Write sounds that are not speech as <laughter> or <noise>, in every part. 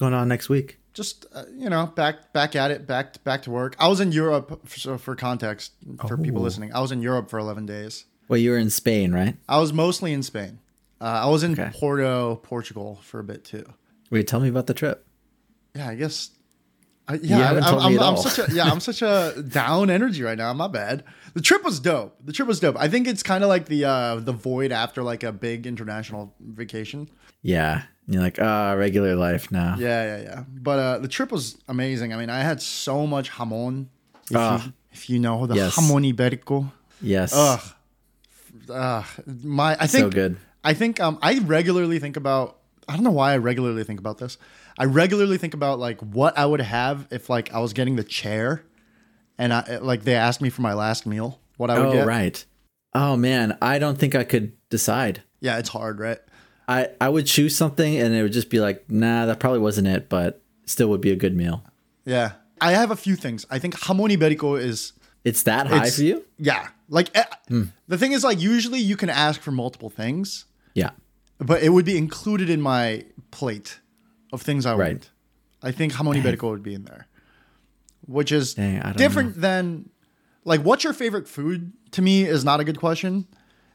going on next week? Just uh, you know, back back at it, back back to work. I was in Europe, so for context for people Oh. listening, I was in Europe for 11 days. Well, you were in Spain, right? I was mostly in Spain. Uh, I was in Okay. Porto, Portugal for a bit too. Wait, tell me about the trip. Yeah, I guess. I, yeah, I, haven't I'm, me I'm, at I'm all. such a yeah, I'm such a <laughs> down energy right now. My bad. The trip was dope. The trip was dope. I think it's kind of like the uh the void after like a big international vacation. Yeah. You're like, ah, regular life now. Yeah, yeah, yeah. But uh the trip was amazing. I mean, I had so much jamon. If, Ah. you, if you know the Yes. jamon iberico. Yes. Ugh. Ugh. My I think so good. I think um, I regularly think about. I don't know why I regularly think about this. I regularly think about like what I would have if like I was getting the chair, and I like they asked me for my last meal, what I would Oh, get. right. Oh man, I don't think I could decide. Yeah, it's hard, right? I I would choose something and it would just be like, nah, that probably wasn't it, but still would be a good meal. Yeah, I have a few things. I think jamon iberico is It's that high It's- for you? yeah. Like eh, the thing is like usually you can ask for multiple things, Yeah. but it would be included in my plate of things I Right. want. I think jamon iberico would be in there, which is Dang, different than like what's your favorite food? To me, is not a good question.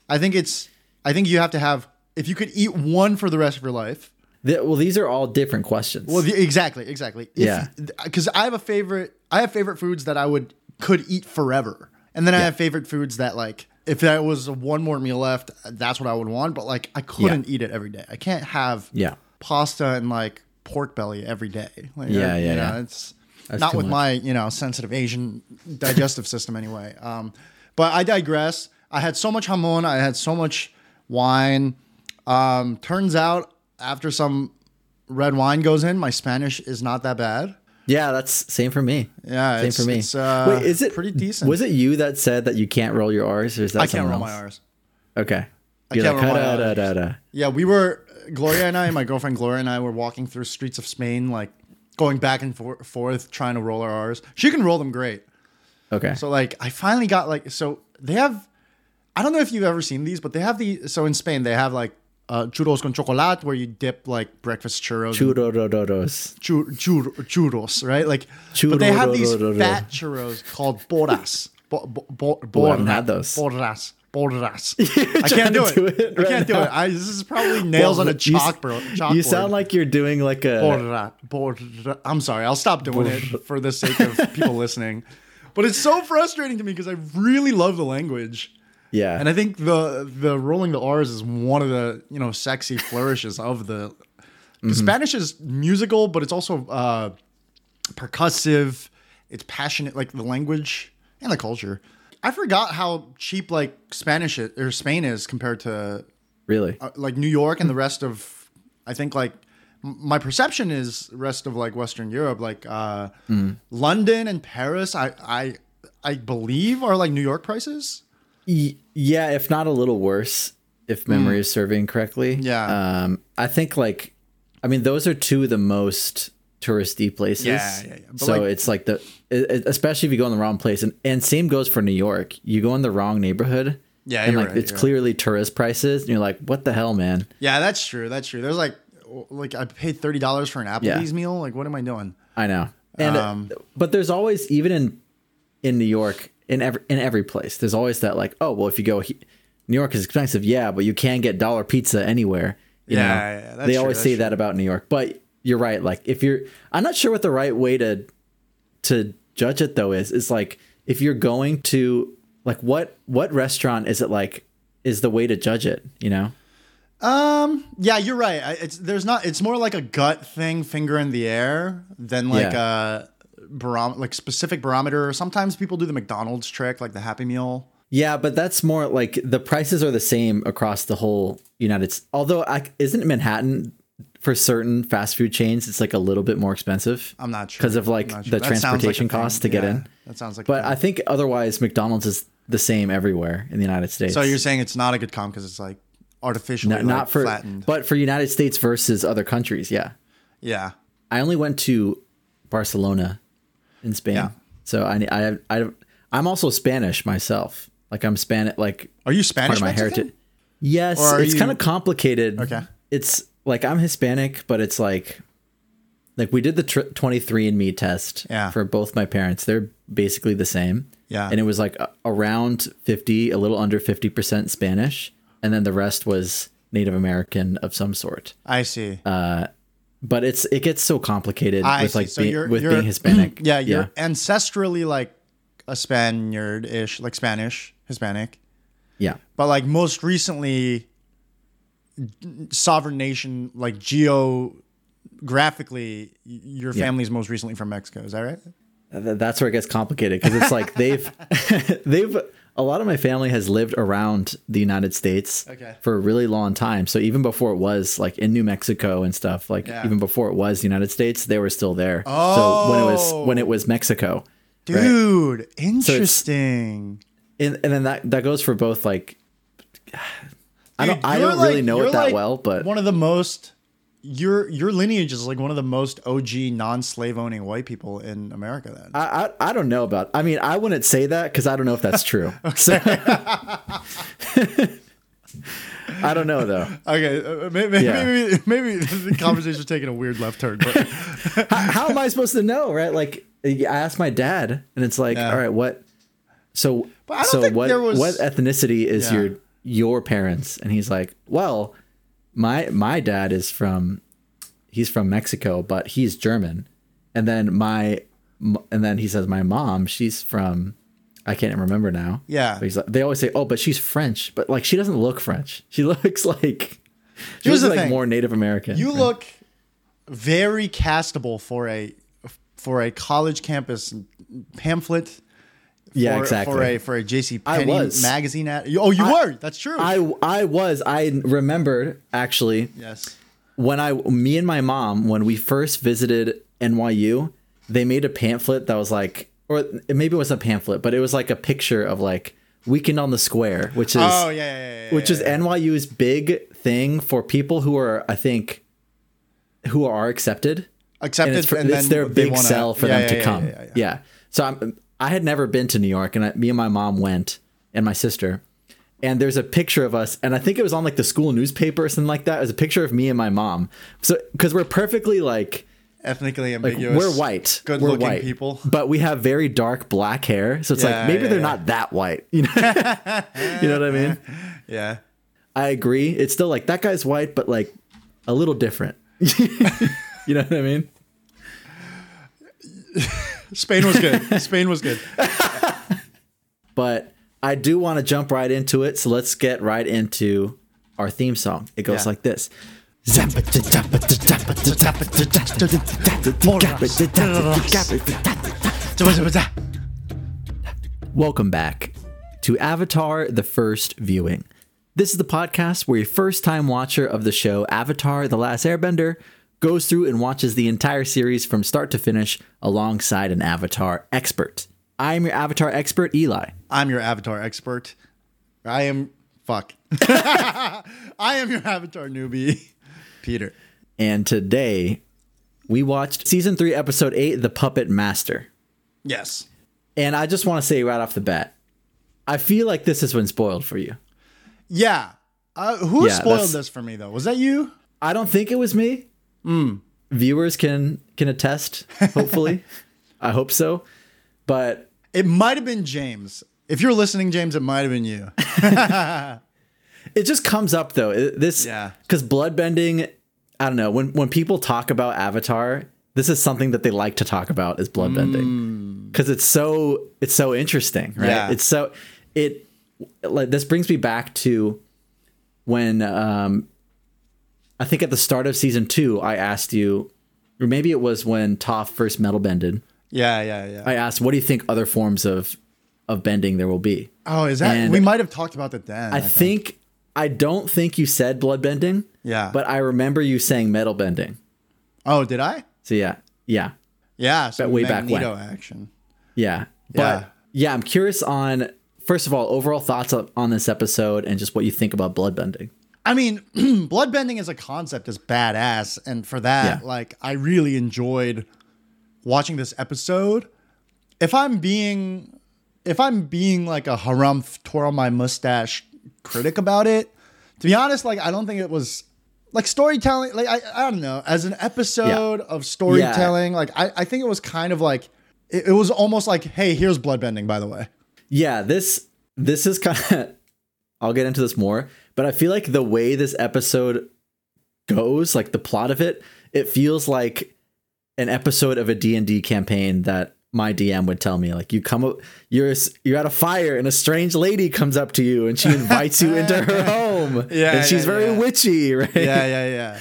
I think it's. I think you have to have if you could eat one for the rest of your life. Th- well, these are all different questions. Well, the, exactly, exactly. Yeah. because I have a favorite. I have favorite foods that I would could eat forever, and then I have favorite foods that like if there was one more meal left, that's what I would want. But like I couldn't eat it every day. I can't have yeah. pasta and like pork belly every day. Like, Yeah, yeah, you know, yeah. It's That's not with much. my you know sensitive Asian digestive system anyway. Um, but I digress. I had so much jamon. I had so much wine. Um, turns out after some red wine goes in, my Spanish is not that bad. Yeah, that's same for me. Yeah, Same it's, for me. It's, uh, Wait, is it pretty decent? Was it you that said that you can't roll your R's, or is that I can't roll someone my? R's. Okay. I You're can't like, roll my Rs." da, da, da." Yeah, we were Gloria and I, my girlfriend Gloria and I were walking through streets of Spain, like going back and for- forth trying to roll our R's. She can roll them great. Okay. So like I finally got like so they have I don't know if you've ever seen these, but they have the so in Spain they have like uh, churros con chocolate where you dip like breakfast churros, Churros. chur, chur, churros, right? Like, but they have these fat churros called boras. Bo, bo, bo, Ooh, I haven't had those. Boras. Boras. <laughs> I can't do it. do it I can't do it. I, this is probably nails on a Well, you s- chalkboard. You sound like you're doing like a. Bora, bora. I'm sorry. I'll stop doing it for the sake of people <laughs> listening. But it's so frustrating to me because I really love the language. Yeah. And I think the the rolling the R's is one of the you know sexy flourishes of the. Mm-hmm. The Spanish is musical, but it's also uh, percussive. It's passionate, like the language and the culture. I forgot how cheap like Spanish is, or Spain is compared to really. uh, like New York and the rest of. I think like my perception is rest of like Western Europe, like uh, Mm. London and Paris. I I I believe are like New York prices. Y- yeah, if not a little worse, if memory is serving correctly. Mm. Yeah. Um, I think like, I mean, those are two of the most touristy places. Yeah, yeah, yeah. So like- it's like the, especially if you go in the wrong place, and and same goes for New York. You go in the wrong neighborhood. Yeah, and you're like right, it's you're right. clearly tourist prices, and you're like, what the hell, man? Yeah, that's true. That's true. There's like like I paid thirty dollars for an Applebee's meal. Like, what am I doing? I know. And Um, but there's always even in in New York in every in every place there's always that like oh well if you go he, New York is expensive yeah but you can get dollar pizza anywhere. You Yeah, know? yeah, yeah, they true, always say true. that about New York. But you're right. Like if you're I'm not sure what the right way to to judge it though is It's like if you're going to like what what restaurant is it like is the way to judge it, you know? Um. Yeah, you're right. I, it's there's not. It's more like a gut thing, finger in the air, than like a barom- like specific barometer. Sometimes people do the McDonald's trick, like the Happy Meal. Yeah, but that's more like the prices are the same across the whole United States. Although, I, isn't Manhattan for certain fast food chains? It's like a little bit more expensive. I'm not sure because of, like, I'm the That like transportation thing. costs to get Yeah, in. That sounds like. But. I think otherwise, McDonald's is the same everywhere in the United States. so you're saying it's not a good comp because it's like artificially not, like, for, flattened. but for United States versus other countries. Yeah, yeah. I only went to Barcelona in Spain, Yeah. so I I I I'm also Spanish myself. Like I'm Spanish. Like Are you part Spanish of my Mexican? heritage. Yes, it's you- kind of complicated. Okay. It's like I'm Hispanic, but it's like like we did the tr- 23andme test Yeah. for both my parents. They're basically the same. Yeah. And it was like around 50, a little under 50% Spanish, and then the rest was Native American of some sort. I see. Uh, But it's it gets so complicated I with see. like So being, you're- with you're- being Hispanic. <clears throat> yeah, you're ancestrally like a Spaniard-ish, like Spanish, Hispanic. yeah. But like most recently, sovereign nation, like geographically, your family's most recently from Mexico. Is that right? That's where it gets complicated because it's like they've <laughs> they've a lot of my family has lived around the United States Okay. for a really long time. So even before it was like in New Mexico and stuff, like Yeah. even before it was the United States, they were still there. Oh. So when it was when it oh. was Mexico, right? Dude, interesting. and, and then that that goes for both like <sighs> I don't I don't really know it that like well, but one of the most your your lineage is like one of the most OG non-slave owning white people in America. Then I, I I don't know about. I mean, I wouldn't say that because I don't know if that's true. <laughs> So- <laughs> I don't know though. okay, uh, maybe Yeah. maybe, maybe the conversation's taking a weird left turn, but <laughs> how, how am I supposed to know, right? Like, I asked my dad, and it's like, Yeah. all right, what? So, I don't so what? was- What ethnicity is Yeah. your your parents? And he's like, well, my my dad is from, he's from Mexico, but he's German, and then my, and then he says my mom, she's from. I can't remember now. Yeah. Like, they always say, "Oh, but she's French," but like she doesn't look French. <laughs> She looks like she Here's looks like thing. more Native American. you right? look very castable for a for a college campus pamphlet. Yeah, for, exactly. For a for a JC Penney magazine ad. Oh, you were. That's true. I I was I remembered actually yes. when I me and my mom when we first visited NYU, they made a pamphlet that was like or maybe it was a pamphlet, but it was like a picture of like Weekend on the Square, which is Oh yeah, yeah, yeah, which is NYU's big thing for people who are I think who are accepted. accepted. And it's, for, and it's then their big wanna- sell for them to come. yeah. So I'm I had never been to New York, and I, me and my mom went, and my sister. And there's a picture of us, and I think it was on like the school newspaper or something like that. It was a picture of me and my mom. So because we're perfectly like Ethnically like ambiguous. we're white, Good we're looking white people. but we have very dark black hair. So it's Yeah, like maybe yeah, they're yeah. not that white. You know, <laughs> you know what I mean? <laughs> Yeah. I agree. It's still like that guy's white, but like a little different. <laughs> you know what I mean? Spain was good. <laughs> Spain was good. but I do want to jump right into it. So let's get right into our theme song. It goes Yeah. like this. Welcome back to Avatar the First Viewing. This is the podcast where a first time watcher of the show Avatar The Last Airbender goes through and watches the entire series from start to finish alongside an Avatar expert. I am your Avatar expert, Eli. I'm your Avatar expert. I am fuck. <laughs> I am your Avatar newbie, Peter. And today we watched season three, episode eight, The Puppet Master. Yes. And I just want to say right off the bat, I feel like this has been spoiled for you. Yeah. Uh, who Yeah, spoiled this for me though? Was that you? I don't think it was me. Viewers can can attest. Hopefully, <laughs> I hope so. But It might have been James. If you're listening, James, it might have been you. <laughs> <laughs> it just comes up though. This Yeah. because bloodbending. I don't know when when people talk about Avatar. This is something that they like to talk about is bloodbending because it's so it's so interesting, right? Yeah. It's so it like this brings me back to when um I think at the start of season two I asked you, or maybe it was when Toph first metal bended. Yeah, yeah, yeah. I asked, "What do you think other forms of of bending there will be?" oh, is that? and- we might have talked about that then. I think I don't think you said blood bending. Yeah. But I remember you saying metal bending. Oh, did I? So yeah, yeah, Yeah. So way back when. Action. yeah. But Yeah. yeah. I'm curious on first of all overall thoughts on this episode and just what you think about blood bending. I mean, <clears throat> bloodbending as a concept is badass, and for that, Yeah. like, I really enjoyed watching this episode. If I'm being, if I'm being like a harumph, twirl my mustache critic about it, to be honest, like, I don't think it was like storytelling. Like I, I don't know, as an episode of storytelling, like I, I think it was kind of like it, it was almost like, hey, here's bloodbending, by the way. Yeah, this this is kind of I'll get into this more, but I feel like the way this episode goes, like the plot of it, it feels like an episode of a D&D campaign that my DM would tell me like you come up you're you're at a fire and a strange lady comes up to you and she invites you into her <laughs> home <laughs> Yeah, and she's yeah, very yeah. witchy <laughs> right yeah, yeah, yeah.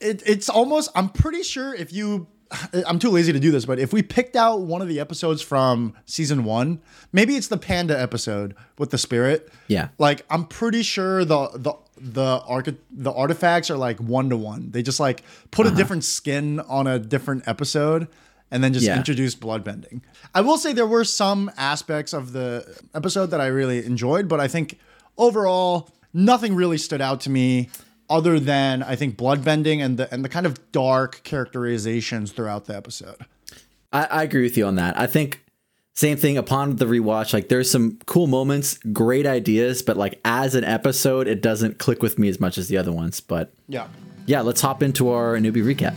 It, it's almost. I'm pretty sure if you, <sighs> I'm too lazy to do this, but if we picked out one of the episodes from season one, maybe it's the panda episode with the spirit. Yeah. Like I'm pretty sure the the the archi- the artifacts are like one to one. They just like put a uh-huh. different skin on a different episode. And then just Yeah. introduced bloodbending. I will say there were some aspects of the episode that I really enjoyed, but I think overall nothing really stood out to me other than I think bloodbending and the and the kind of dark characterizations throughout the episode. I, I agree with you on that. I think same thing upon the rewatch. Like there's some cool moments, great ideas, but like as an episode, it doesn't click with me as much as the other ones. But Yeah. yeah, let's hop into our newbie recap.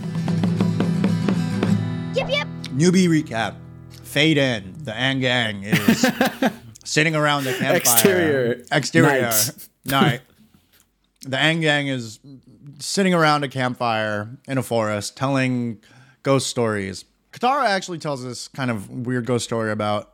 Yep, yep. Newbie recap. Fade in. The Aang Gang is <laughs> sitting around the campfire. Exterior. Exterior. Night. Night. The Aang Gang is sitting around a campfire in a forest telling ghost stories. Katara actually tells this kind of weird ghost story about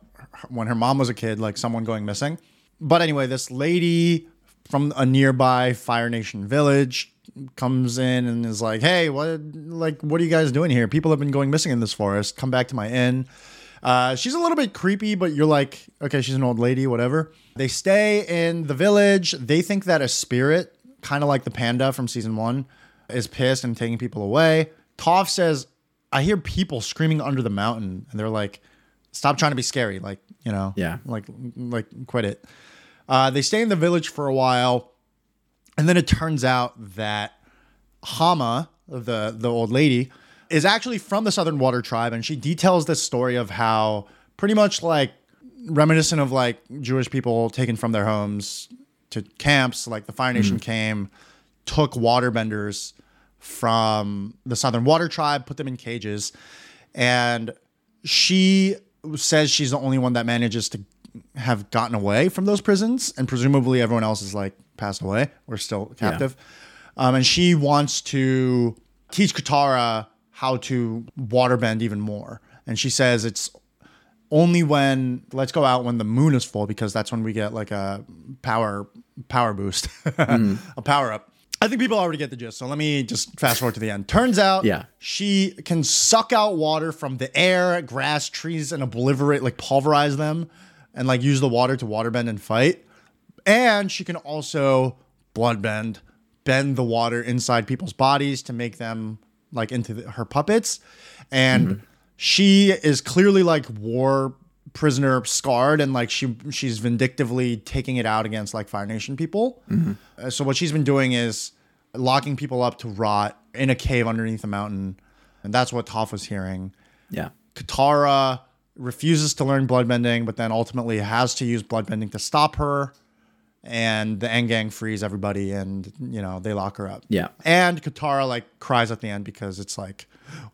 when her mom was a kid, like someone going missing. But anyway, this lady from a nearby Fire Nation village comes in and is like, "Hey, what like what are you guys doing here? People have been going missing in this forest. Come back to my inn." Uh, she's a little bit creepy, but you're like, okay, she's an old lady, whatever. They stay in the village. They think that a spirit, kind of like the panda from season one, is pissed and taking people away. Toph says, I hear people screaming under the mountain, and they're like, stop trying to be scary. Like, you know, Yeah. like, like quit it. Uh, they stay in the village for a while, and then it turns out that Hama, the the old lady, is actually from the Southern Water Tribe, and she details this story of how pretty much like reminiscent of like Jewish people taken from their homes to camps. Like the Fire Nation came, took waterbenders from the Southern Water Tribe, put them in cages, and she says she's the only one that manages to have gotten away from those prisons, and presumably everyone else is like passed away or still captive. Um, and she wants to teach Katara how to waterbend even more. And she says it's only when let's go out when the moon is full because that's when we get like a power power boost, mm. <laughs> a power up. I think people already get the gist. So let me just fast forward to the end. Turns out, Yeah. she can suck out water from the air, grass, trees, and obliterate, like pulverize them, and like use the water to waterbend and fight. And she can also bloodbend, bend bend the water inside people's bodies to make them like into the, her puppets. And mm-hmm. she is clearly like war prisoner scarred and like she she's vindictively taking it out against like Fire Nation people. Uh, so what she's been doing is locking people up to rot in a cave underneath a mountain. And that's what Toph was hearing. Yeah. Katara refuses to learn bloodbending, but then ultimately has to use bloodbending to stop her. And the Aang Gang frees everybody, and you know they lock her up. Yeah. And Katara like cries at the end because it's like,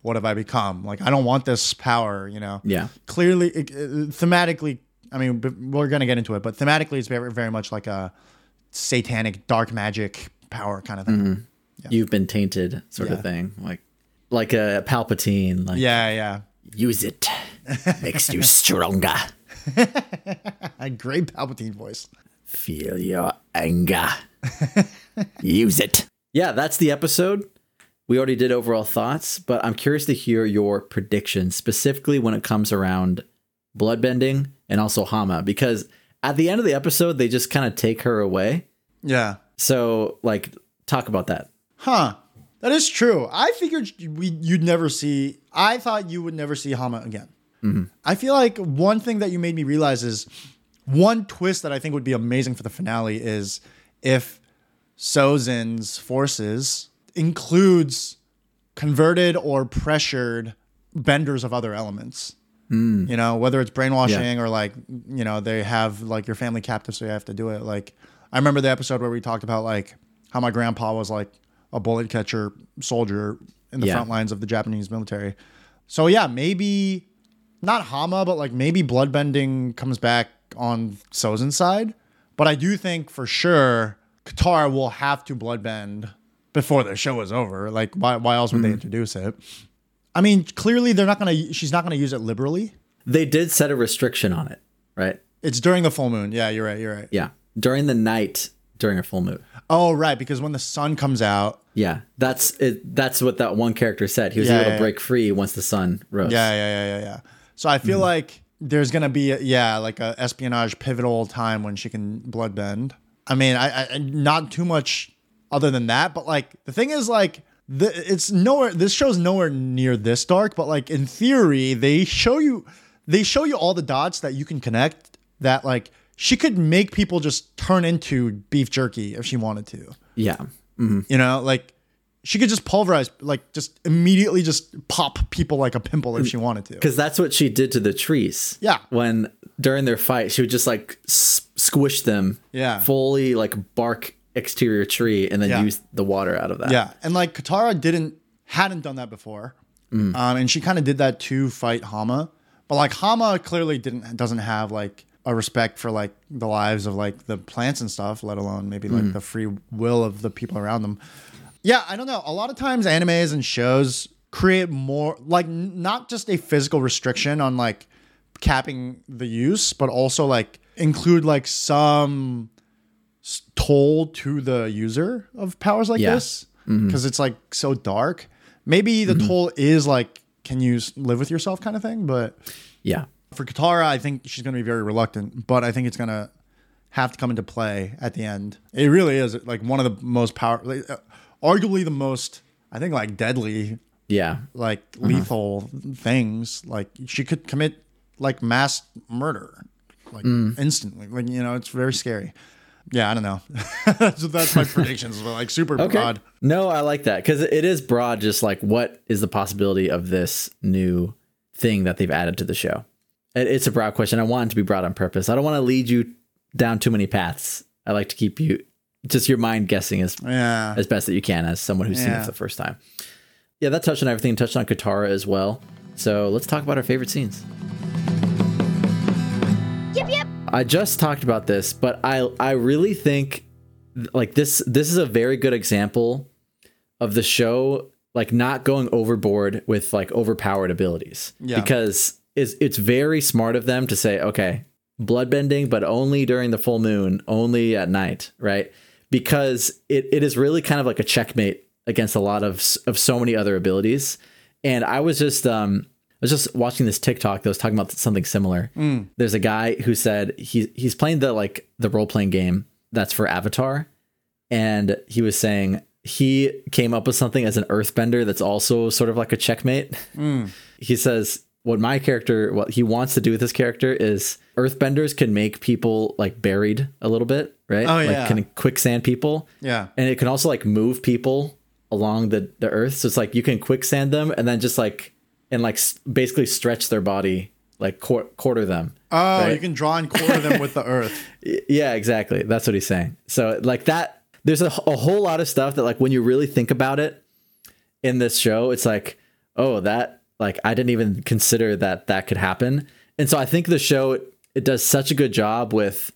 what have I become? Like I don't want this power. You know. Yeah. Clearly, it- it- thematically, I mean, we're gonna get into it, but thematically, it's very, very much like a satanic dark magic power kind of thing. Mm-hmm. You've been tainted sort Yeah. of thing. Like like a Palpatine. Like Yeah, yeah. use it. Makes you <laughs> stronger. <laughs> A great Palpatine voice. Feel your anger. <laughs> Use it. Yeah, that's the episode. We already did overall thoughts, but I'm curious to hear your predictions, specifically when it comes around bloodbending and also Hama, because at the end of the episode, they just kind of take her away. Yeah. So, like, talk about that. Huh. That is true. I figured we you'd never see. I thought you would never see Hama again. Mm-hmm. I feel like one thing that you made me realize is one twist that I think would be amazing for the finale is if Sozin's forces includes converted or pressured benders of other elements. Hmm. You know, whether it's brainwashing or like, you know, they have like your family captive, so you have to do it. Like, I remember the episode where we talked about like how my grandpa was like a bullet catcher soldier in the Yeah. front lines of the Japanese military. So yeah, maybe not Hama, but like maybe bloodbending comes back on Sozin's side. But I do think for sure Katara will have to bloodbend before the show is over. Like why why else would they hmm. introduce it? I mean, clearly they're not gonna she's not gonna use it liberally. They did set a restriction on it, right? It's during the full moon. Yeah, you're right, you're right. Yeah. During the night during a full moon. Oh right, because when the sun comes out, Yeah. That's it that's what that one character said. He was Yeah, able to yeah, break free once the sun rose. Yeah, yeah, yeah, yeah, yeah. So I feel hmm. like there's gonna be a, yeah, like a espionage pivotal time when she can bloodbend. I mean, I, I not too much other than that, but like the thing is like the, it's nowhere. This show's nowhere near this dark, but like in theory, they show you they show you all the dots that you can connect. That like she could make people just turn into beef jerky if she wanted to. Yeah. Mm-hmm. You know, like she could just pulverize, like just immediately just pop people like a pimple if she wanted to. Because that's what she did to the trees. Yeah. When during their fight, she would just like s- squish them. Yeah. Fully like bark exterior tree and then Yeah. use the water out of that. Yeah, and like Katara didn't hadn't done that before, um, and she kind of did that to fight Hama, but like Hama clearly didn't doesn't have like a respect for like the lives of like the plants and stuff, let alone maybe like the free will of the people around them. Yeah, I don't know. A lot of times animes and shows create more like n- not just a physical restriction on like capping the use, but also like include like some s- toll to the user of powers like Yeah. this because it's like so dark. Maybe the toll is like can you s- live with yourself kind of thing, but Yeah. for Katara, I think she's going to be very reluctant, but I think it's going to have to come into play at the end. It really is like one of the most powerful. like, uh, arguably the most, I think, like deadly, Yeah. like uh-huh. lethal things. Like she could commit like mass murder, like mm. instantly. Like you know, it's very scary. Yeah, I don't know. <laughs> so that's my predictions. But like super broad. No, I like that because it is broad. Just like what is the possibility of this new thing that they've added to the show? It, it's a broad question. I want it to be broad on purpose. I don't want to lead you down too many paths. I like to keep you just your mind guessing as Yeah. as best that you can as someone who's seen it for the first time. Yeah, that touched on everything. Touched on Katara as well. So let's talk about our favorite scenes. Yep, yep. I just talked about this, but I I really think like this this is a very good example of the show like not going overboard with like overpowered abilities. Yeah. Because it's it's very smart of them to say, okay, bloodbending, but only during the full moon, only at night, right? Because it, it is really kind of like a checkmate against a lot of of so many other abilities. And I was just um I was just watching this TikTok that was talking about something similar. There's a guy who said he he's playing the like the role playing game that's for Avatar, and he was saying he came up with something as an Earthbender that's also sort of like a checkmate. <laughs> He says what my character what he wants to do with his character is Earthbenders can make people like buried a little bit, right? Oh, like yeah. can quicksand people. Yeah. And it can also like move people along the, the earth. So it's like you can quicksand them and then just like and like s- basically stretch their body, like quar- quarter them. Oh, right? you can draw and quarter them with the earth. <laughs> Yeah, exactly. That's what he's saying. So like that, there's a, a whole lot of stuff that like when you really think about it in this show, it's like, oh, that like I didn't even consider that that could happen. And so I think the show it does such a good job with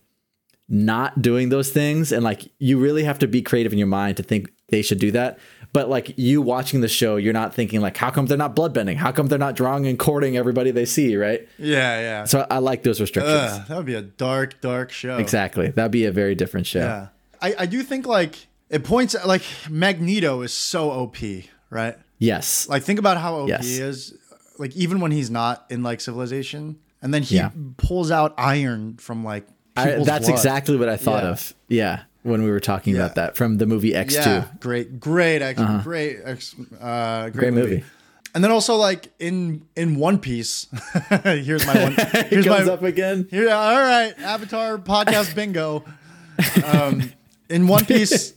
not doing those things and like you really have to be creative in your mind to think they should do that but like you watching the show you're not thinking like how come they're not bloodbending how come they're not drawing and courting everybody they see right Yeah, yeah. so i like those restrictions Ugh, that would be a dark, dark show. exactly that'd be a very different show Yeah. I, I do think like it points like Magneto is so OP, right? yes Like think about how OP Yes. he is. Like even when he's not in like civilization, and then he Yeah. pulls out iron from like I, that's blood. exactly what i thought Yeah. of yeah when we were talking about that from the movie x2 yeah, great, great, ex- great, ex- uh, great, great movie. movie And then also like in in One Piece, <laughs> here's my one. <laughs> Here's comes my up again Here, all right, Avatar podcast bingo. <laughs> Um, in One Piece,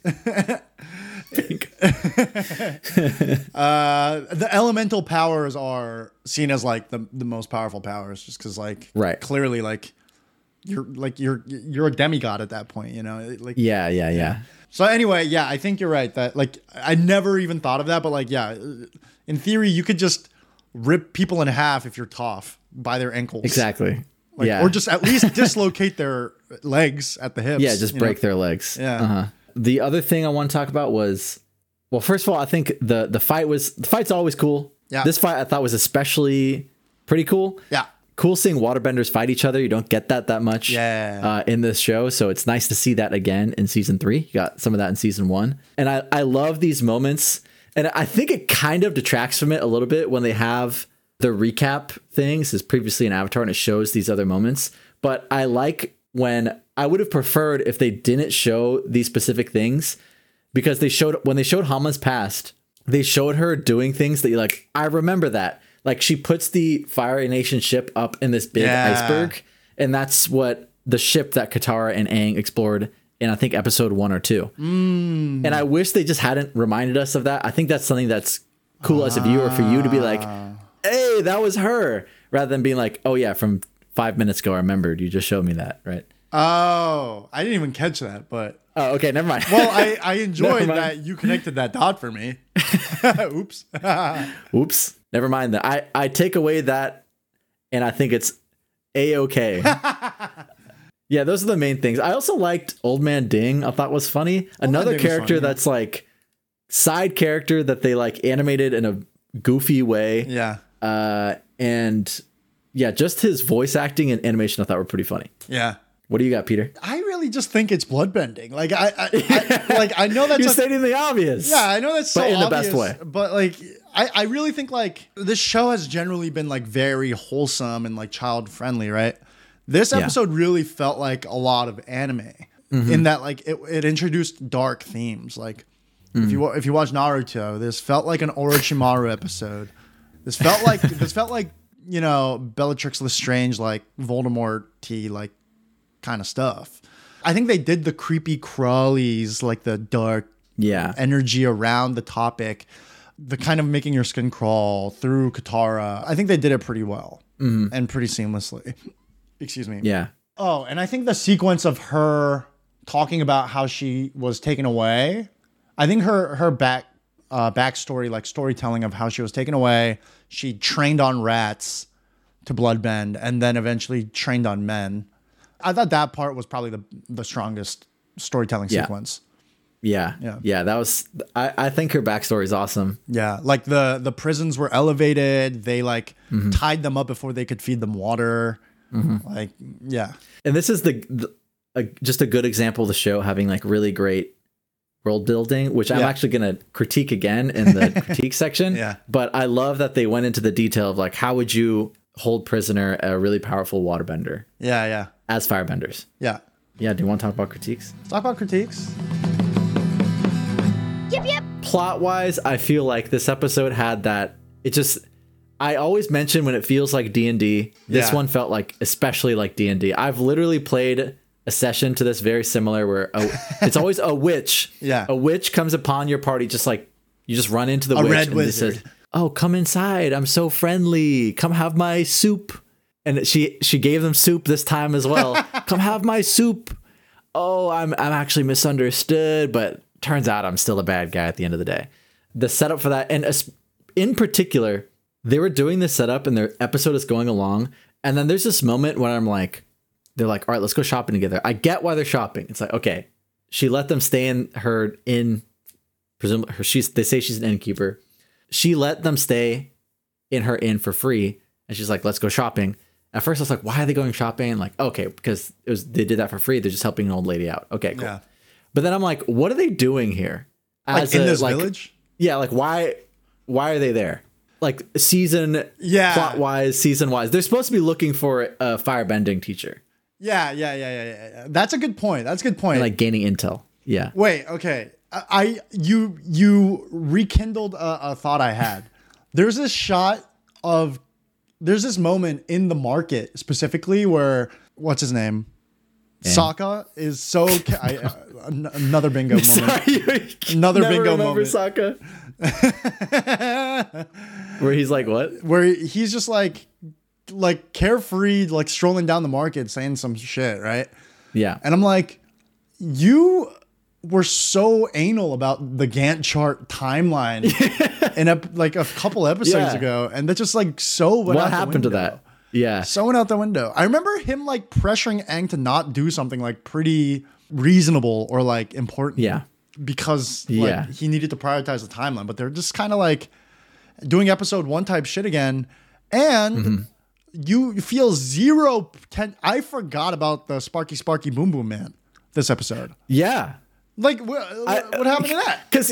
uh, the elemental powers are seen as like the, the most powerful powers, just because like Right. clearly like you're like you're you're a demigod at that point, you know. Like Yeah, yeah, yeah. so anyway, yeah, I think you're right that like I never even thought of that, but like yeah, in theory you could just rip people in half if you're Toph by their ankles. Exactly. Like, yeah. Or just at least <laughs> dislocate their legs at the hips. yeah, just you know? break their legs. Yeah. Uh-huh. The other thing I want to talk about was, well, first of all, I think the the fight was the fight's always cool. Yeah. This fight I thought was especially pretty cool. Yeah. Cool seeing waterbenders fight each other. You don't get that that much. Yeah. Uh, in this show, so it's nice to see that again in season three. You got some of that in season one, and I I love these moments, and I think it kind of detracts from it a little bit when they have the recap things is previously in Avatar and it shows these other moments. But I like when I would have preferred if they didn't show these specific things because they showed when they showed Hama's past, they showed her doing things that you're like, I remember that. Like she puts the Fire Nation ship up in this big Yeah. iceberg, and that's what the ship that Katara and Aang explored in I think episode one or two. Mm. And I wish they just hadn't reminded us of that. I think that's something that's cool as a viewer for you to be like, Ah. hey, that was her, rather than being like, oh yeah, from five minutes ago, I remembered. You just showed me that, right? Oh, I didn't even catch that, but Oh, okay, never mind. well, I, I <laughs> enjoyed that you connected that dot for me. <laughs> Oops. <laughs> Oops, never mind that. I I take away that, and I think it's a okay. <laughs> yeah, those are the main things. I also liked Old Man Ding. I thought was funny. Another character funny. that's like side character that they like animated in a goofy way. yeah. Uh, and yeah, just his voice acting and animation I thought were pretty funny. Yeah. What do you got, Peter? I really just think it's bloodbending. Like I, I, I <laughs> like I know that's You're a- stating the obvious. Yeah, I know that's so But in the best way. But like, I, I really think like this show has generally been like very wholesome and like child friendly, right? This Yeah. episode really felt like a lot of anime Mm-hmm. in that like it, it introduced dark themes. Like if Mm. you if you watch Naruto, this felt like an Orochimaru episode. This felt like <laughs> this felt like you know Bellatrix Lestrange, like Voldemort T, like kind of stuff. I think they did the creepy crawlies, like the dark Yeah. energy around the topic, the kind of making your skin crawl through Katara. I think they did it pretty well and pretty seamlessly. <laughs> Excuse me. Yeah. Oh, and I think the sequence of her talking about how she was taken away, I think her her back uh, backstory, like storytelling of how she was taken away, she trained on rats to bloodbend, and then eventually trained on men. I thought that part was probably the the strongest storytelling Yeah. sequence. Yeah. Yeah. Yeah. That was, I, I think her backstory is awesome. Yeah, like the the prisons were elevated. They like mm-hmm. tied them up before they could feed them water. Mm-hmm. Like, yeah, And this is the, the a, just a good example of the show having like really great world building, which I'm actually going to critique again in the <laughs> critique section. Yeah. But I love that they went into the detail of like, how would you hold prisoner a really powerful waterbender yeah, yeah, as firebenders? yeah. Yeah. Do you want to talk about critiques? Let's talk about critiques. Yip yip. plot wise i feel like this episode had that it just i always mention when it feels like d&d this Yeah. one felt like especially like d&d i've literally played a session to this very similar where a, <laughs> it's always a witch Yeah. a witch comes upon your party just like you just run into the A witch red and it wizard. says oh come inside i'm so friendly come have my soup and she she gave them soup this time as well <laughs> come have my soup oh, I'm I'm actually misunderstood, but turns out I'm still a bad guy at the end of the day. The setup for that, and in particular, they were doing this setup, and their episode is going along, and then there's this moment when I'm like, they're like, all right, let's go shopping together. I get why they're shopping. It's like, okay, she let them stay in her in, presumably her. She's they say she's an innkeeper. She let them stay in her inn for free, and she's like, let's go shopping. At first, I was like, why are they going shopping? Like, okay, because it was they did that for free. They're just helping an old lady out. Okay, cool. Yeah, But then I'm like, what are they doing here? like in a- this like- village. Yeah, like why why are they there? Like season Yeah. plot wise, season wise. They're supposed to be looking for a firebending teacher. Yeah, yeah, yeah, yeah, yeah. That's a good point. That's a good point. Like gaining intel. Yeah. Wait, okay. I, I you you rekindled a, a thought I had. <laughs> There's this shot of there's this moment in the market specifically where what's his name? Sokka is so ca- I, uh, an- another bingo <laughs> moment. Sorry, <laughs> Another never bingo remember moment. Sokka. <laughs> Where he's like, what? where he's just like like carefree, like strolling down the market saying some shit, right? Yeah. And I'm like, you were so anal about the Gantt chart timeline in a, like a couple episodes Yeah. ago, and that's just like so what happened to that? Yeah. So went out the window. I remember him like pressuring Aang to not do something like pretty reasonable or like important. Yeah. Because like Yeah. he needed to prioritize the timeline, but they're just kind of like doing episode one type shit again, and Mm-hmm. you feel zero. I forgot about the Sparky Sparky Boom Boom Man this episode. Yeah. Like, wh- what happened to that? <laughs> Because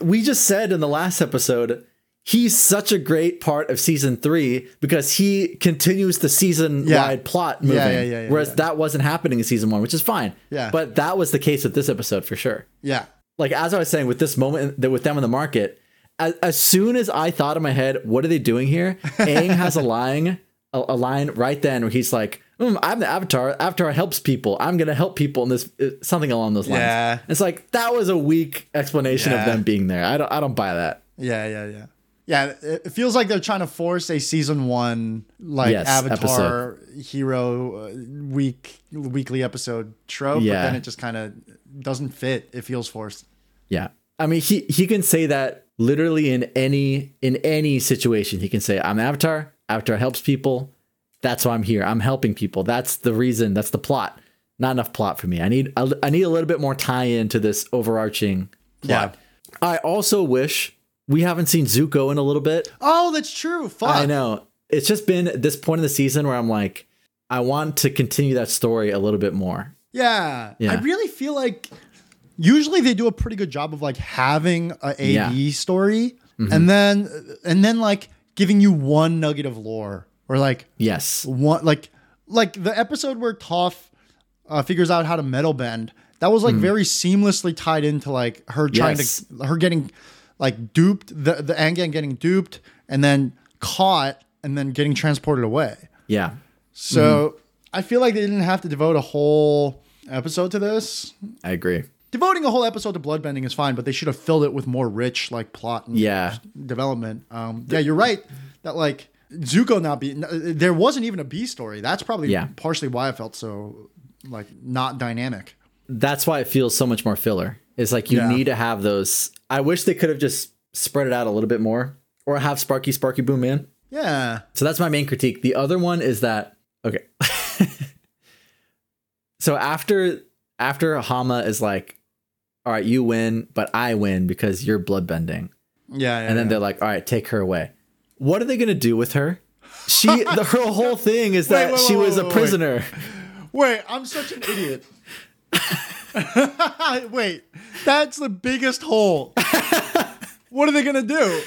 we just said in the last episode, he's such a great part of season three because he continues the season Yeah. wide plot moving. yeah, yeah, yeah, whereas yeah. that wasn't happening in season one, which is fine. Yeah. But that was the case with this episode for sure. Yeah, Like as I was saying, with this moment that with them in the market, as, as soon as I thought in my head, what are they doing here? <laughs> Aang has a line, a, a line right then where he's like, "Mm, "I'm the Avatar. Avatar helps people. I'm gonna help people." in this uh, something along those lines. Yeah. It's like that was a weak explanation Yeah. of them being there. I don't. I don't buy that. yeah, yeah, yeah. Yeah, it feels like they're trying to force a season one like Yes, Avatar hero uh, week weekly episode trope, but Yeah. then it just kind of doesn't fit. It feels forced. Yeah. I mean, he he can say that literally in any in any situation. He can say, "I'm Avatar. Avatar helps people. That's why I'm here. I'm helping people. That's the reason. That's the plot. Not enough plot for me. I need I I need a little bit more tie in to this overarching plot. I also wish we haven't seen Zuko in a little bit. Oh, that's true. Fuck. I know. It's just been this point in the season where I'm like, I want to continue that story a little bit more. Yeah. Yeah. I really feel like usually they do a pretty good job of like having a AD Yeah. Mm-hmm. story and then and then like giving you one nugget of lore or like Yes. one like like the episode where Toph uh, figures out how to metal bend. That was like very seamlessly tied into like her trying Mm. Yes. to her getting like duped the the Aang Gang getting duped and then caught and then getting transported away. Yeah. So I feel like they didn't have to devote a whole episode to this. I agree. Devoting a whole episode to bloodbending is fine, but they should have filled it with more rich like plot and Yeah. development. Um, yeah, you're right that like Zuko not be there wasn't even a B story. That's probably Yeah. partially why I felt so like not dynamic. that's why it feels so much more filler. It's like you Yeah. need to have those. I wish they could have just spread it out a little bit more, or have Sparky Sparky Boom Man. Yeah. So that's my main critique. The other one is that okay. <laughs> so after after Hama is like, all right, you win, but I win because you're bloodbending, Yeah. yeah and then yeah. they're like, all right, take her away. What are they gonna do with her? She <laughs> the her whole thing is Wait, that wait, she wait, was wait, a prisoner. Wait, I'm such an idiot. <laughs> <laughs> Wait, that's the biggest hole. what are they gonna do?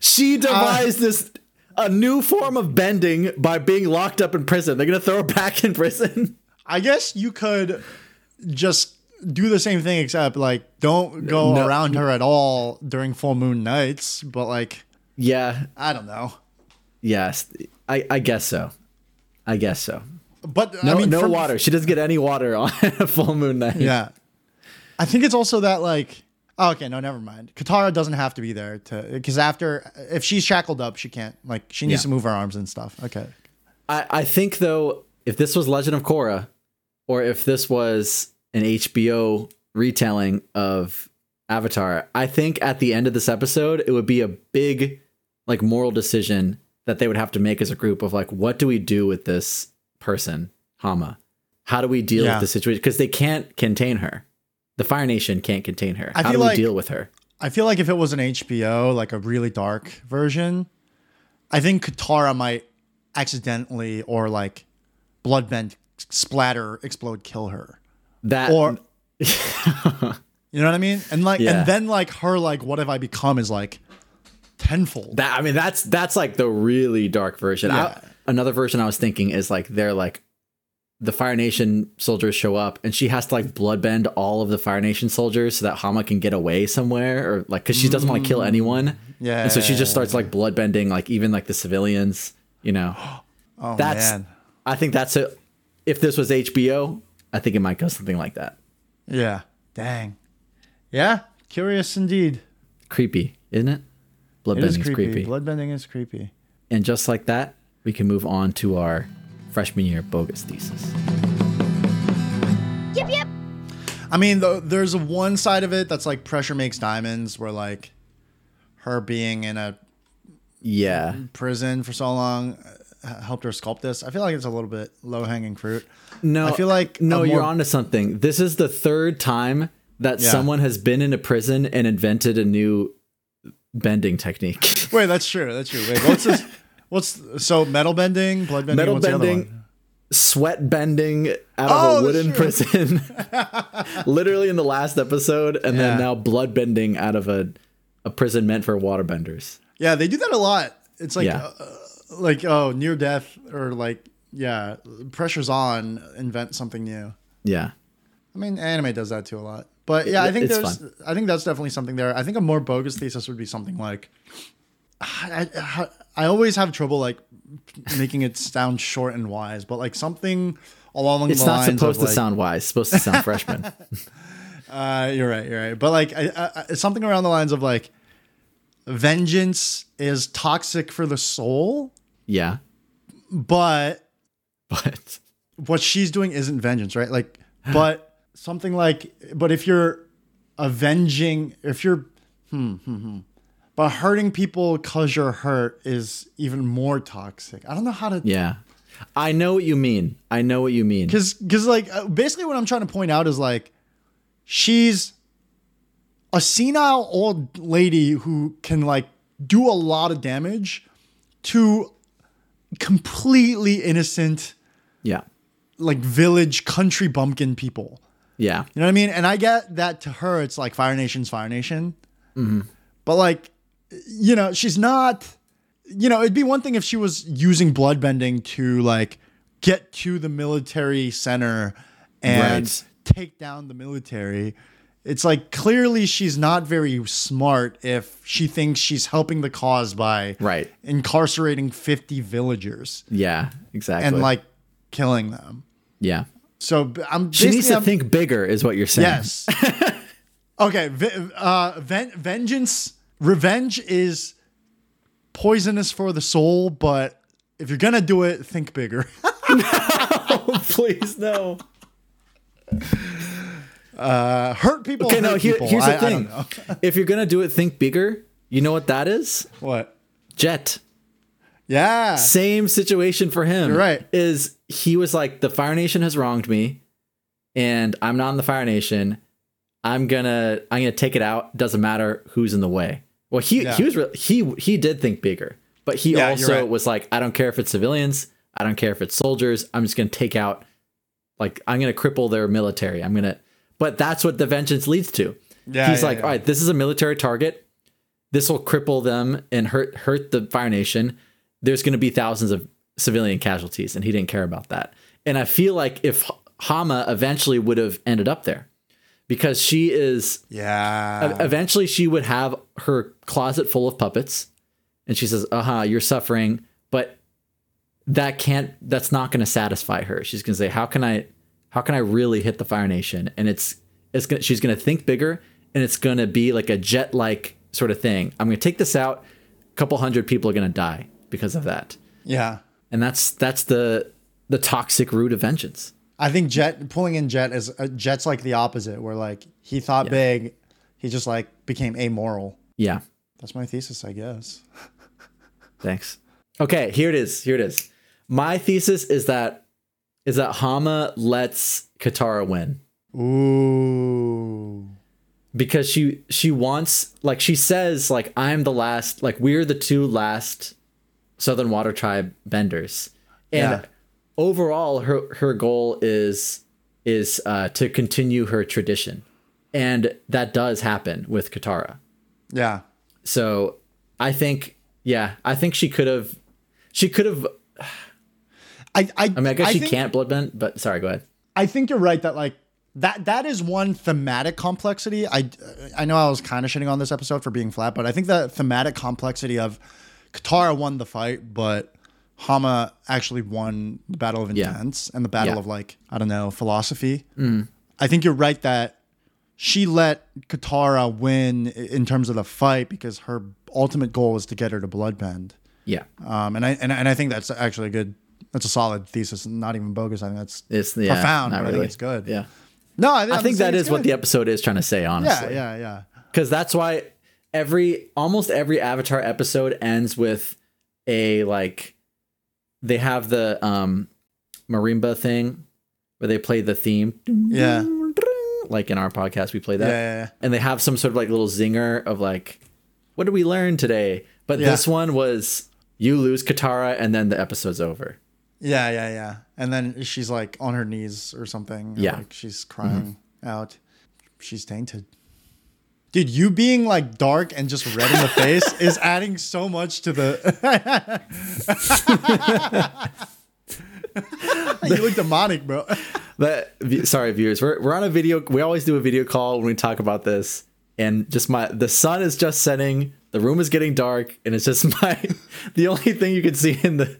She devised this a new form of bending by being locked up in prison. They're gonna throw her back in prison. I guess you could just do the same thing, except like don't go No. around her at all during full moon nights. But like, Yeah, I don't know. yes, I, I guess so. I guess so. But No, I mean, no from- water. She doesn't get any water on <laughs> a full moon night. Yeah, I think it's also that like. Oh, okay, no, never mind. Katara doesn't have to be there to because after if she's shackled up, she can't like she needs Yeah. to move her arms and stuff. Okay, I, I think though, if this was Legend of Korra, or if this was an HBO retelling of Avatar, I think at the end of this episode, it would be a big like moral decision that they would have to make as a group of like, what do we do with this person, Hama? How do we deal Yeah. with the situation? Because they can't contain her. The Fire Nation can't contain her. I How do we like- deal with her? I feel like if it was an HBO, like a really dark version, I think Katara might accidentally or like bloodbend, splatter, explode, kill her. That Or <laughs> you know what I mean? And like Yeah. and then like her like what have I become is like tenfold. That I mean, that's that's like the really dark version. I- another version I was thinking is like they're like the Fire Nation soldiers show up and she has to like bloodbend all of the Fire Nation soldiers so that Hama can get away somewhere or like because she doesn't want to kill anyone. Mm. Yeah. And so she just starts like bloodbending like even like the civilians. You know, <gasps> oh that's- man. I think that's it. If this was HBO, I think it might go something like that. Yeah. Dang. Yeah. Curious indeed. Creepy, isn't it? It is Bloodbending's creepy. creepy. Bloodbending is creepy. And just like that, we can move on to our freshman year bogus thesis. Yep, yep. I mean, though, there's one side of it that's like pressure makes diamonds, where like her being in a Yeah. prison for so long uh, helped her sculpt this. I feel like it's a little bit low hanging fruit. No, I feel like no, a you're onto something. This is the third time that Yeah. someone has been in a prison and invented a new bending technique. <laughs> Wait, that's true. That's true. Wait, what's this? <laughs> What's so metal bending, blood bending? Metal what's the other bending, one? sweat bending out Oh, of a wooden prison. <laughs> Literally in the last episode, and Yeah. then now blood bending out of a a prison meant for waterbenders. Yeah, they do that a lot. It's like, Yeah. uh, like oh, near death or like yeah, pressure's on. Invent something new. Yeah. I mean, anime does that too a lot. But yeah, I think It's there's, fun. I think that's definitely something there. I think a more bogus thesis would be something like, I, I, I always have trouble like making it sound short and wise, but like something along It's the not lines supposed of to like, sound wise. It's supposed to sound <laughs> freshman. Uh, you're right, you're right. But like, I, I- something around the lines of like, vengeance is toxic for the soul, Yeah. but But what she's doing isn't vengeance, right? Like, but something like, but if you're avenging, if you're, hmm, hmm, hmm, but hurting people because you're hurt is even more toxic. I don't know how to, yeah. I know what you mean. I know what you mean. because, because like, uh, basically what I'm trying to point out is like, she's a senile old lady who can like do a lot of damage to completely innocent, Yeah. like village country bumpkin people. Yeah. You know what I mean? And I get that to her, it's like Fire Nation's Fire Nation. Mm-hmm. But like, you know, she's not. You know, it'd be one thing if she was using bloodbending to like get to the military center and Right. take down the military. It's like clearly she's not very smart if she thinks she's helping the cause by Right. incarcerating 50 villagers Yeah. Exactly. and like killing them. yeah. So I'm She needs to I'm- think bigger, is what you're saying. Yes. <laughs> okay. uh, ven- vengeance, revenge is poisonous for the soul, but if you're gonna do it, think bigger. <laughs> no, Please no. Uh, hurt people. Okay, hurt no. Here, people. here's the I- I thing. know. <laughs> if you're gonna do it, think bigger. You know what that is? What? Jet. Yeah. Same situation for him. You're right. Is he was like the Fire Nation has wronged me, and I'm not in the Fire Nation. I'm gonna I'm gonna take it out. Doesn't matter who's in the way. Well, he Yeah. he was re- he he did think bigger, but he Yeah, also right. was like, I don't care if it's civilians. I don't care if it's soldiers. I'm just gonna take out. Like I'm gonna cripple their military. I'm gonna. But that's what the vengeance leads to. Yeah, He's yeah, like, all right, this is a military target. This will cripple them and hurt hurt the Fire Nation. There's going to be thousands of civilian casualties, and he didn't care about that. And I feel like if Hama eventually would have ended up there, because she is Yeah. eventually she would have her closet full of puppets, and she says, "Uh huh, you're suffering," but that can't. That's not going to satisfy her. She's going to say, "How can I? How can I really hit the Fire Nation?" And it's it's gonna. She's going to think bigger, and it's going to be like a jet like sort of thing. I'm going to take this out. A couple hundred people are going to die because of that, yeah. And that's that's the the toxic root of vengeance. I think Jet pulling in Jet is uh, Jet's like the opposite, where like he thought big, he just like became amoral. Yeah. That's my thesis, I guess. Thanks. Okay, here it is. Here it is. My thesis is that is that Hama lets Katara win Ooh. because she she wants like she says like I'm the last like we're the two last Southern Water Tribe benders, and Yeah. overall her her goal is is uh, to continue her tradition, and that does happen with Katara. Yeah. So I think yeah I think she could have she could have I I, I mean, I guess she think- can't bloodbend, but sorry, go ahead. I think you're right that like that that is one thematic complexity. I I know I was kind of shitting on this episode for being flat, but I think the thematic complexity of Katara won the fight, but Hama actually won the battle of Yeah. intents and the battle Yeah. of like I don't know philosophy. I think you're right that she let Katara win in terms of the fight because her ultimate goal was to get her to bloodbend. Yeah. Um, and I and, and I think that's actually a good. That's a solid thesis, not even bogus. I think that's It's yeah, profound, but I think really. it's good. Yeah. No, I, I think that is what the episode is trying to say, Honestly. yeah yeah yeah. Because that's why every almost every Avatar episode ends with a like they have the um marimba thing where they play the theme. Yeah. Like in our podcast, we play that. yeah, yeah. And they have some sort of like little zinger of like, what did we learn today? But Yeah. this one was you lose Katara and then the episode's over. Yeah, yeah, yeah. And then she's like on her knees or something. Yeah. Like she's crying out. She's tainted. Dude, you being like dark and just red in the face <laughs> is adding so much to the. <laughs> you look demonic, bro. But sorry, viewers, we're we're on a video. We always do a video call when we talk about this, and just my the sun is just setting, the room is getting dark, and it's just <laughs> my the only thing you can see in the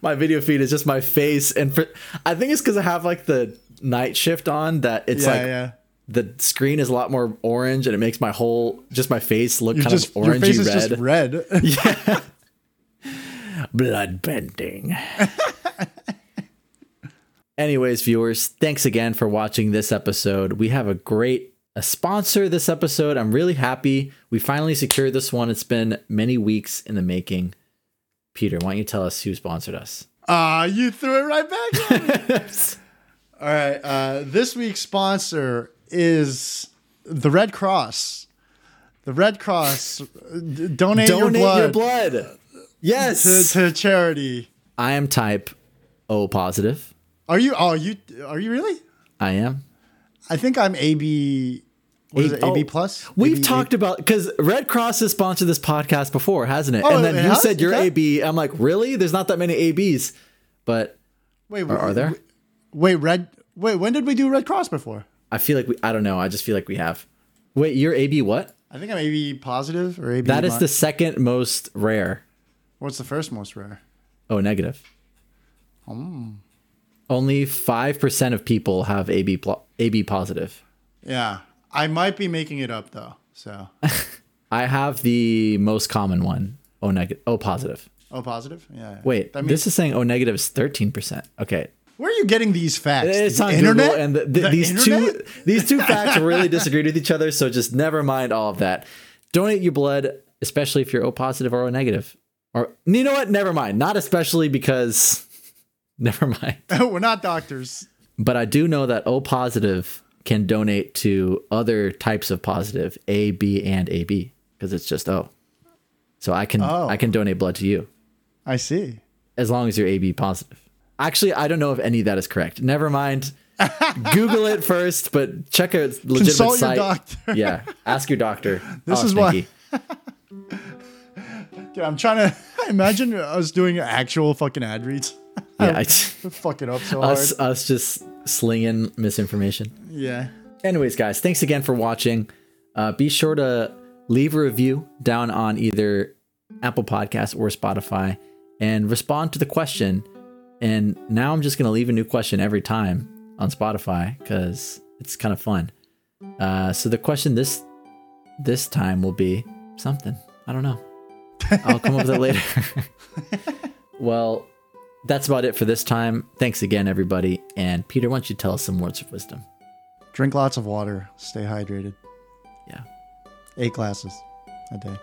my video feed is just my face, and for I think it's because I have like the night shift on that it's yeah, like yeah. The screen is a lot more orange, and it makes my whole just my face look You're kind just of your face orangey is red. just red. <laughs> Yeah. <laughs> Blood bending. Anyways, viewers, thanks again for watching this episode. We have a great a sponsor this episode. I'm really happy we finally secured this one. It's been many weeks in the making. Peter, why don't you tell us who sponsored us? Ah, you threw it right back. at me. <laughs> All right. Uh, this week's sponsor is the Red Cross. The Red Cross. donate, Donate your your blood, blood. Yes. To, to charity. I am type O positive. Are you? Oh, you are you really? I am. I think I'm AB. What is A- it? AB oh, plus. We've AB talked about because Red Cross has sponsored this podcast before, hasn't it? Oh, and then it you has? said you're. AB. I'm like, really? There's not that many ABs, but Wait, are, are there? Wait, red. Wait, when did we do Red Cross before? I feel like we. I don't know. I just feel like we have. Wait, you're AB what? I think I'm AB positive or AB. That is the second most rare. What's the first most rare? Oh, negative. Hmm. Only five percent of people have AB pl- AB positive. Yeah, I might be making it up though. So, <laughs> I have the most common one. O negative. O positive. oh, positive. Yeah. Wait, that means this is saying O negative is thirteen percent. Okay, where are you getting these facts? It's The on internet? Google, and the, the- The these internet? two <laughs> these two facts really disagreed with each other. So just never mind all of that. Donate your blood, especially if you're O positive or O negative. Or you know what? Never mind. Not especially because. <laughs> Never mind. <laughs> We're not doctors. But I do know that O positive can donate to other types of positive, A, B, and AB, because it's just O. So I can Oh. I can donate blood to you I see. as long as you're AB positive. Actually, I don't know if any of that is correct. Never mind. Google it first, but check a legitimate Consult your doctor. Yeah, ask your doctor. <laughs> This Oh, is why-. <laughs> Dude, I'm trying to <laughs> imagine us doing actual fucking ad reads. Yeah, I, Fuck it up so hard. us us just slinging misinformation. Yeah. Anyways, guys, thanks again for watching. Uh, be sure to leave a review down on either Apple Podcasts or Spotify and respond to the question. And now I'm just going to leave a new question every time on Spotify because it's kind of fun. Uh, so the question this this time will be something. I don't know. I'll come up with it later. <laughs> well, that's about it for this time. Thanks again, everybody. And Peter, why don't you tell us some words of wisdom? Drink lots of water. Stay hydrated. Yeah. Eight glasses a day.